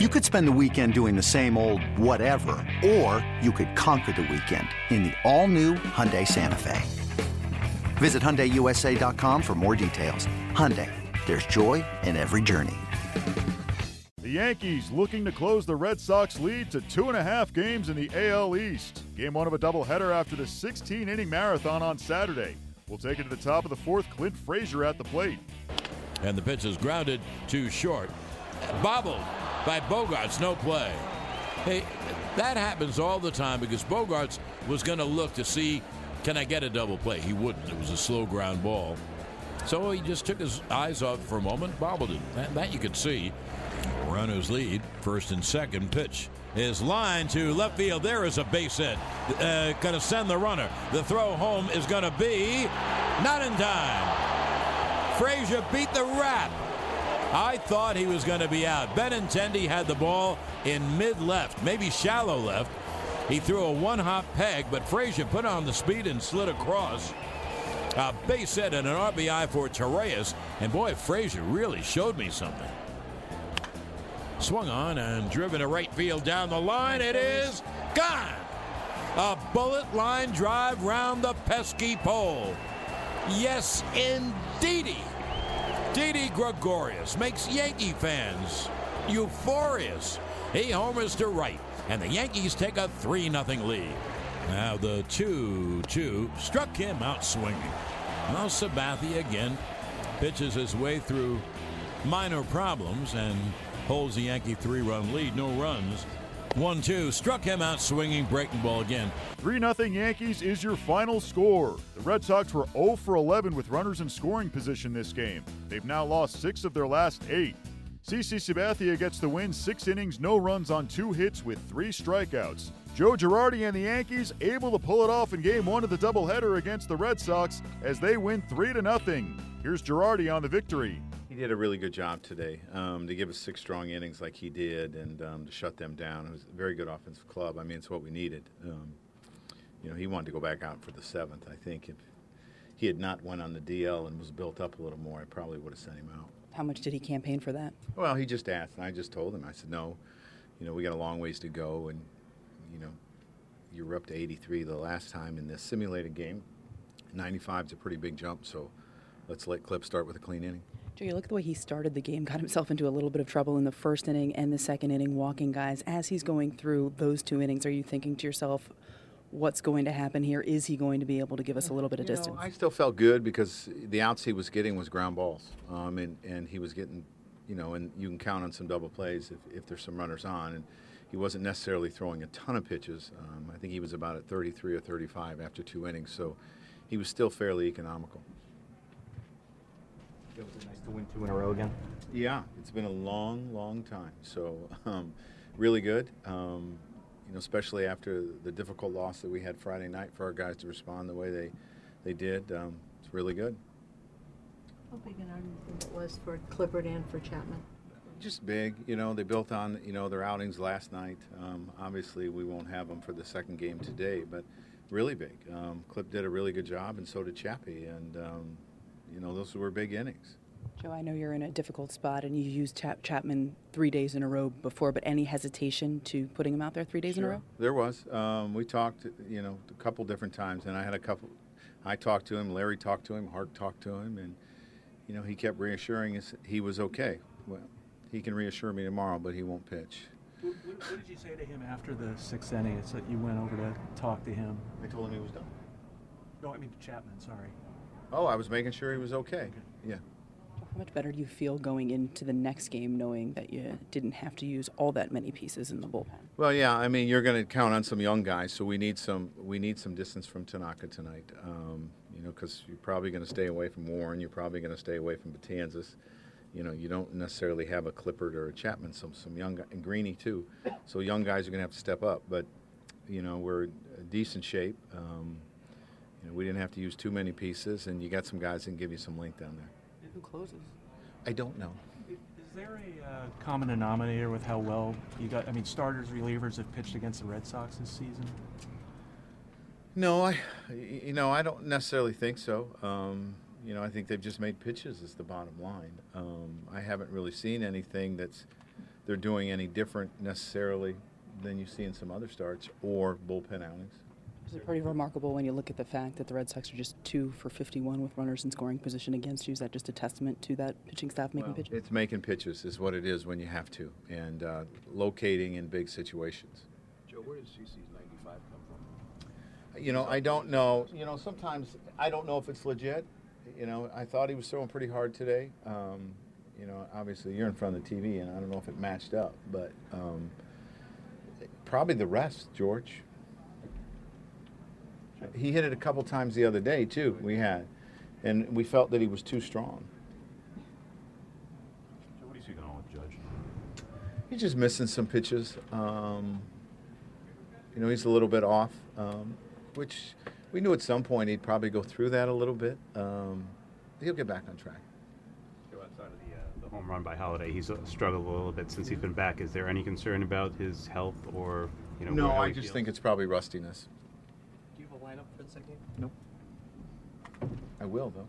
You could spend the weekend doing the same old whatever, or you could conquer the weekend in the all-new Hyundai Santa Fe. Visit HyundaiUSA.com for more details. Hyundai, there's joy in every journey. The Yankees looking to close the Red Sox lead to two and a half games in the AL East. Game one of a doubleheader after the 16 inning marathon on Saturday. We'll take it to the top of the fourth. Clint Frazier at the plate. And the pitch is grounded to short. Bobbled by Bogaerts. no play. Hey, that happens all the time because Bogaerts was going to look to see can I get a double play. He wouldn't. It was a slow ground ball. So he just took his eyes off for a moment, bobbled it. That, that you could see. Runners lead, first and second pitch. His line to left field. There is a base hit. Uh, going to send the runner. The throw home is going to be not in time. Frazier beat the rap. I thought he was going to be out. Benintendi had the ball in mid left, maybe shallow left. He threw a one hop peg, but Frazier put on the speed and slid across. A base hit and an RBI for Torreyes. And boy, Frazier really showed me something. Swung on and driven to right field down the line. It is gone. A bullet line drive round the pesky pole. Yes, indeedy. Didi Gregorius makes Yankee fans euphorious. He homers to right, and the Yankees take a 3 0 lead. Now the 2 2 struck him out swinging. Now Sabathia again pitches his way through minor problems and holds the Yankee three run lead. No runs. 1 2 struck him out swinging, breaking ball again. 3 0 Yankees is your final score. The Red Sox were 0 for 11 with runners in scoring position this game. They've now lost six of their last eight. CC Sabathia gets the win, six innings, no runs on two hits with three strikeouts. Joe Girardi and the Yankees able to pull it off in game one of the doubleheader against the Red Sox as they win 3 to nothing. Here's Girardi on the victory. He did a really good job today um, to give us six strong innings like he did and um, to shut them down. It was a very good offensive club. I mean, it's what we needed. Um, you know, he wanted to go back out for the seventh. I think if he had not went on the DL and was built up a little more, I probably would have sent him out. How much did he campaign for that? Well, he just asked, and I just told him. I said, no, you know, we got a long ways to go, and you know, you were up to 83 the last time in this simulated game. 95 is a pretty big jump, so let's let Clip start with a clean inning. Joe, you look at the way he started the game, got himself into a little bit of trouble in the first inning and the second inning, walking guys. As he's going through those two innings, are you thinking to yourself, what's going to happen here? Is he going to be able to give us a little bit of You know, distance? I still felt good because the outs he was getting was ground balls, um, and and he was getting, you know, and you can count on some double plays if, if there's some runners on, and he wasn't necessarily throwing a ton of pitches. Um, I think he was about at 33 or 35 after two innings, so he was still fairly economical. It was nice to win two in a row again. Yeah, it's been a long, long time. So, um, really good. Um, you know, especially after the difficult loss that we had Friday night for our guys to respond the way they, they did. Um, it's really good. How big an argument it was for Clippard and for Chapman? Just big. You know, they built on you know their outings last night. Um, obviously, we won't have them for the second game today, but really big. Um, Clip did a really good job, and so did Chappie. And um, you know, those were big innings. Joe, I know you're in a difficult spot and you used Chap- Chapman three days in a row before, but any hesitation to putting him out there three days in a row? There was. Um, we talked, you know, a couple different times, and I had a couple. I talked to him, Larry talked to him, Hart talked to him, and you know, he kept reassuring us he was okay. Well, he can reassure me tomorrow, but he won't pitch. What, what, what did you say to him after the sixth inning? It's that you went over to talk to him. I told him he was done. No, I mean to Chapman. Sorry. Oh, I was making sure he was okay. Yeah. How much better do you feel going into the next game knowing that you didn't have to use all that many pieces in the bullpen? Well, yeah. I mean, you're going to count on some young guys, so we need some we need some distance from Tanaka tonight. Um, you know, because you're probably going to stay away from Warren. You're probably going to stay away from Betances. You know, you don't necessarily have a Clippard or a Chapman. Some some young guy, and Greeny too. So young guys are going to have to step up. But you know, we're in decent shape. Um, you know, we didn't have to use too many pieces, and you got some guys that can give you some length down there. Who closes? I don't know. Is there a uh, common denominator with how well you got? I mean, starters, relievers have pitched against the Red Sox this season. No, I, you know, I don't necessarily think so. Um, you know, I think they've just made pitches is the bottom line. Um, I haven't really seen anything that's they're doing any different necessarily than you see in some other starts or bullpen outings. It's pretty remarkable when you look at the fact that the Red Sox are just two for 51 with runners in scoring position against you. Is that just a testament to that pitching staff making Well, pitches? It's making pitches is what it is when you have to, and uh, locating in big situations. Joe, where does CC's 95 come from? You know, I don't know. You know, sometimes I don't know if it's legit. You know, I thought he was throwing pretty hard today. Um, you know, obviously you're in front of the TV, and I don't know if it matched up, but um, probably the rest, George. He hit it a couple times the other day too. We had, and we felt that he was too strong. Joe, what do you see going on with Judge? He's just missing some pitches. Um, you know, he's a little bit off, um, which we knew at some point he'd probably go through that a little bit. Um, he'll get back on track. Outside of the, uh, the home run by Holliday, he's uh, struggled a little bit since he's been back. Is there any concern about his health or, you know? no, I just feels? think it's probably rustiness. Do you have a lineup for the second game? Nope. I will though.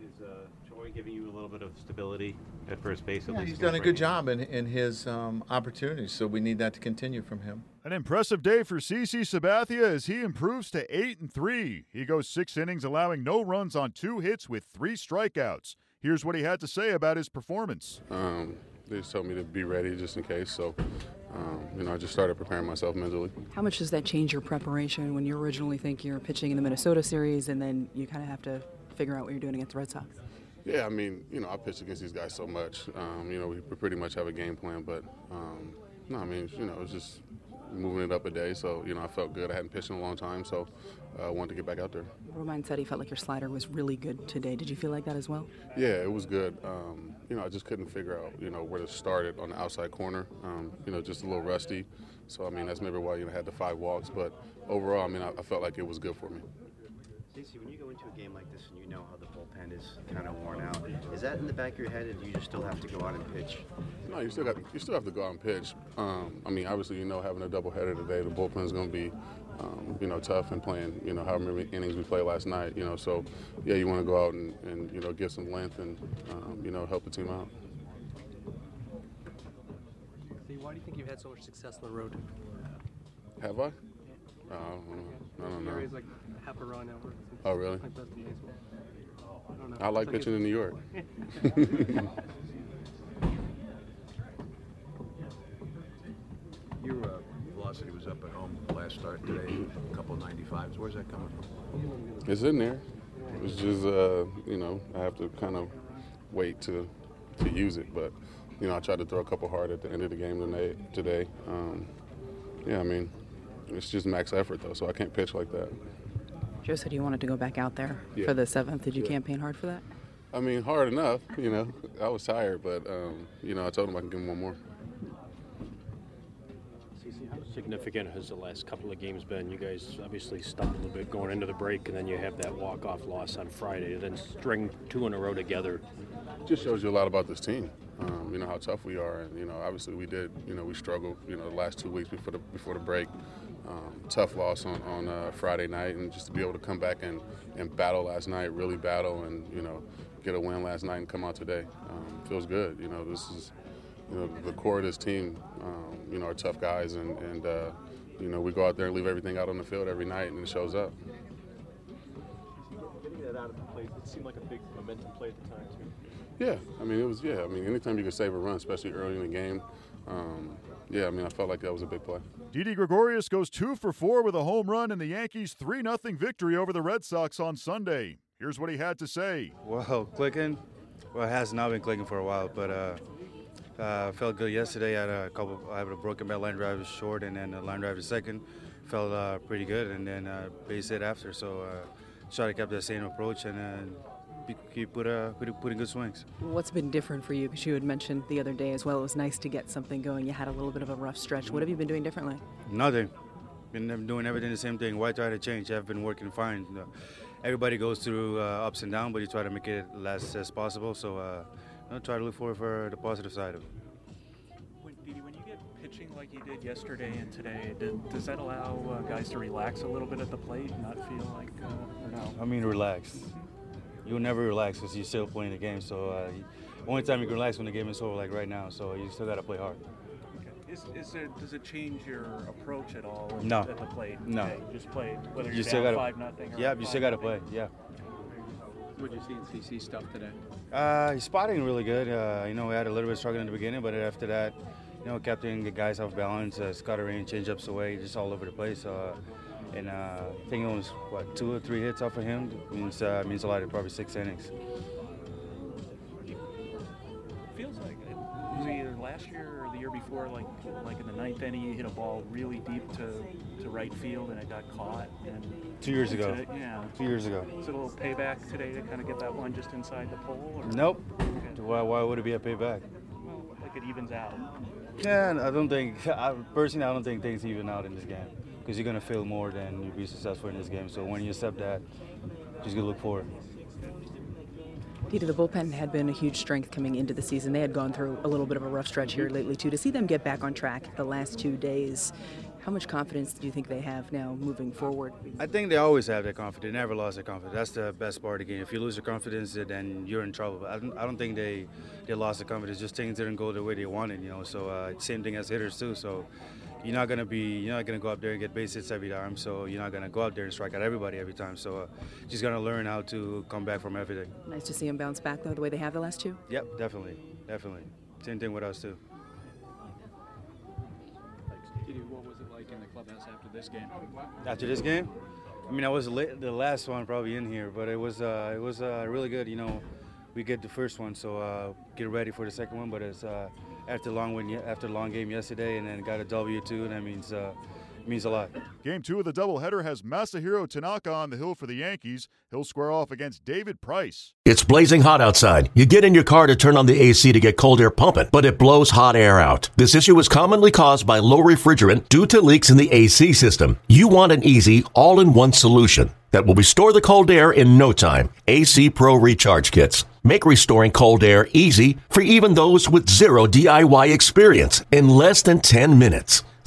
Is uh, Joey giving you a little bit of stability at first base? At Yeah, least he's done a good job in, in his um, opportunities, so we need that to continue from him. An impressive day for CC Sabathia as he improves to 8 and 3. He goes 6 innings allowing no runs on 2 hits with 3 strikeouts. Here's what he had to say about his performance. Um, they just told me to be ready just in case. So, um, you know, I just started preparing myself mentally. How much does that change your preparation when you originally think you're pitching in the Minnesota series and then you kind of have to figure out what you're doing against the Red Sox? Yeah, I mean, you know, I pitched against these guys so much. Um, you know, we, pretty much have a game plan, but um, no, I mean, you know, it's just moving it up a day. So, you know, I felt good. I hadn't pitched in a long time, so I uh, wanted to get back out there. Romine said he felt like your slider was really good today. Did you feel like that as well? Yeah, it was good. Um, you know, I just couldn't figure out, you know, where to start it on the outside corner. Um, you know, just a little rusty. So, I mean, that's maybe why you know, I had the five walks. But overall, I mean, I, I felt like it was good for me. Stacey, when you go into a game like this and you know how the bullpen is kind of worn out, is that in the back of your head, and do you just still have to go out and pitch? No, you still got you still have to go out and pitch. Um, I mean, obviously, you know, having a doubleheader today, the bullpen is going to be, um, you know, tough and playing, you know, however many innings we played last night. You know, so yeah, you want to go out and, and you know get some length and um, you know help the team out. Steve, why do you think you've had so much success on the road? Have I? Uh, I don't know. I don't know. Like half a run now. Oh, really? Like that's the baseball. I don't know. I like It's pitching in New York. Your uh, velocity was up at home last start today, a couple 95s. Where's that coming from? It's in there. It's just uh, you know I have to kind of wait to to use it, but you know I tried to throw a couple hard at the end of the game today. Today, um, yeah, I mean it's just max effort though, so I can't pitch like that. Joe said you wanted to go back out there Yeah. for the seventh. Did you Yeah. campaign hard for that? I mean hard enough, you know. I was tired, but um, you know I told him I can give him one more. Significant has the last couple of games been? You guys obviously stumbled a bit going into the break, and then you have that walk-off loss on Friday, and then string two in a row together. just shows you a lot about this team. Um, you know how tough we are, and you know obviously we did. You know we struggled. You know the last two weeks before the before the break. Um, tough loss on on uh, Friday night, and just to be able to come back and, and battle last night, really battle, and you know get a win last night and come out today um, feels good. You know this is you know the core of this team. Um, you know are tough guys, and and uh, you know we go out there and leave everything out on the field every night, and it shows up. Getting that out of the plate, it seemed like a big momentum play at the time too. Yeah, I mean, it was, yeah, I mean, anytime you could save a run, especially early in the game, um, yeah, I mean, I felt like that was a big play. Didi Gregorius goes 2 for 4 with a home run in the Yankees' 3 0 victory over the Red Sox on Sunday. Here's what he had to say. Well, clicking. Well, it has not been clicking for a while, but uh, uh, felt good yesterday. I had a couple. I had a broken bat line drive short, and then a line drive to second. Felt uh, pretty good, and then uh, base hit after. So uh, try to keep that same approach and then keep put, uh, putting good swings. What's been different for you? Because you had mentioned the other day as well, it was nice to get something going. You had a little bit of a rough stretch. What have you been doing differently? Nothing. Been doing everything the same thing. Why try to change? I've been working fine. Everybody goes through uh, ups and downs, but you try to make it last as possible. So you know, try to look for for the positive side of it. When, Didi, when you get pitching like you did yesterday and today, did, does that allow uh, guys to relax a little bit at the plate and not feel like, uh, or no? I mean, relax. You'll never relax because you're still playing the game. So uh, only time you can relax when the game is over, like right now. So you still got to play hard. Is, is there, does it change your approach at all No. at the plate? No. Okay, just play whether You you're still down gotta- five nothing. Or Yeah, you still got to play. Yeah. What did you see in CC stuff today? Uh, he's spotting really good. Uh, you know, we had a little bit of struggle in the beginning, but after that, you know, kept getting the guys off balance, uh, scuttering, change ups away, just all over the place. Uh, and uh, I think it was what two or three hits off of him means uh, means a lot. Probably six innings. Last year or the year before, like like in the ninth inning, you hit a ball really deep to, to right field and it got caught. And Two years ago. yeah. Two years ago. Is it a little payback today to kind of get that one just inside the pole? Or? Nope. Why, why would it be a payback? Well, like it evens out. Yeah, I don't think I, personally I don't think things even out in this game because you're gonna fail more than you'll be successful in this game. So when you accept that, just go look for it. Peter, the bullpen had been a huge strength coming into the season. They had gone through a little bit of a rough stretch here lately, too. To see them get back on track the last two days, how much confidence do you think they have now moving forward? I think they always have that confidence. They never lost their confidence. That's the best part of the game. If you lose your confidence, then you're in trouble. But I don't, I don't think they, they lost their confidence. Just things didn't go the way they wanted, you know. So uh, same thing as hitters too. So you're not gonna be you're not gonna go up there and get base hits every time. So you're not gonna go out there and strike out everybody every time. So uh, just gonna learn how to come back from everything. Nice to see them bounce back, though, the way they have the last two. Yep, definitely, definitely. Same thing with us too. Didi, what was after this game? After this game, I mean, I was the last one probably in here, but it was uh, it was uh, really good. You know, we get the first one, so uh, get ready for the second one. But it's uh, after long win, after long game yesterday, and then got a W too, and that means uh, means a lot. Game two of the doubleheader has Masahiro Tanaka on the hill for the Yankees. He'll square off against David Price. It's blazing hot outside. You get in your car to turn on the AC to get cold air pumping, but it blows hot air out. This issue is commonly caused by low refrigerant due to leaks in the AC system. You want an easy, all in one solution that will restore the cold air in no time. AC Pro Recharge Kits. Make restoring cold air easy for even those with zero DIY experience in less than 10 minutes.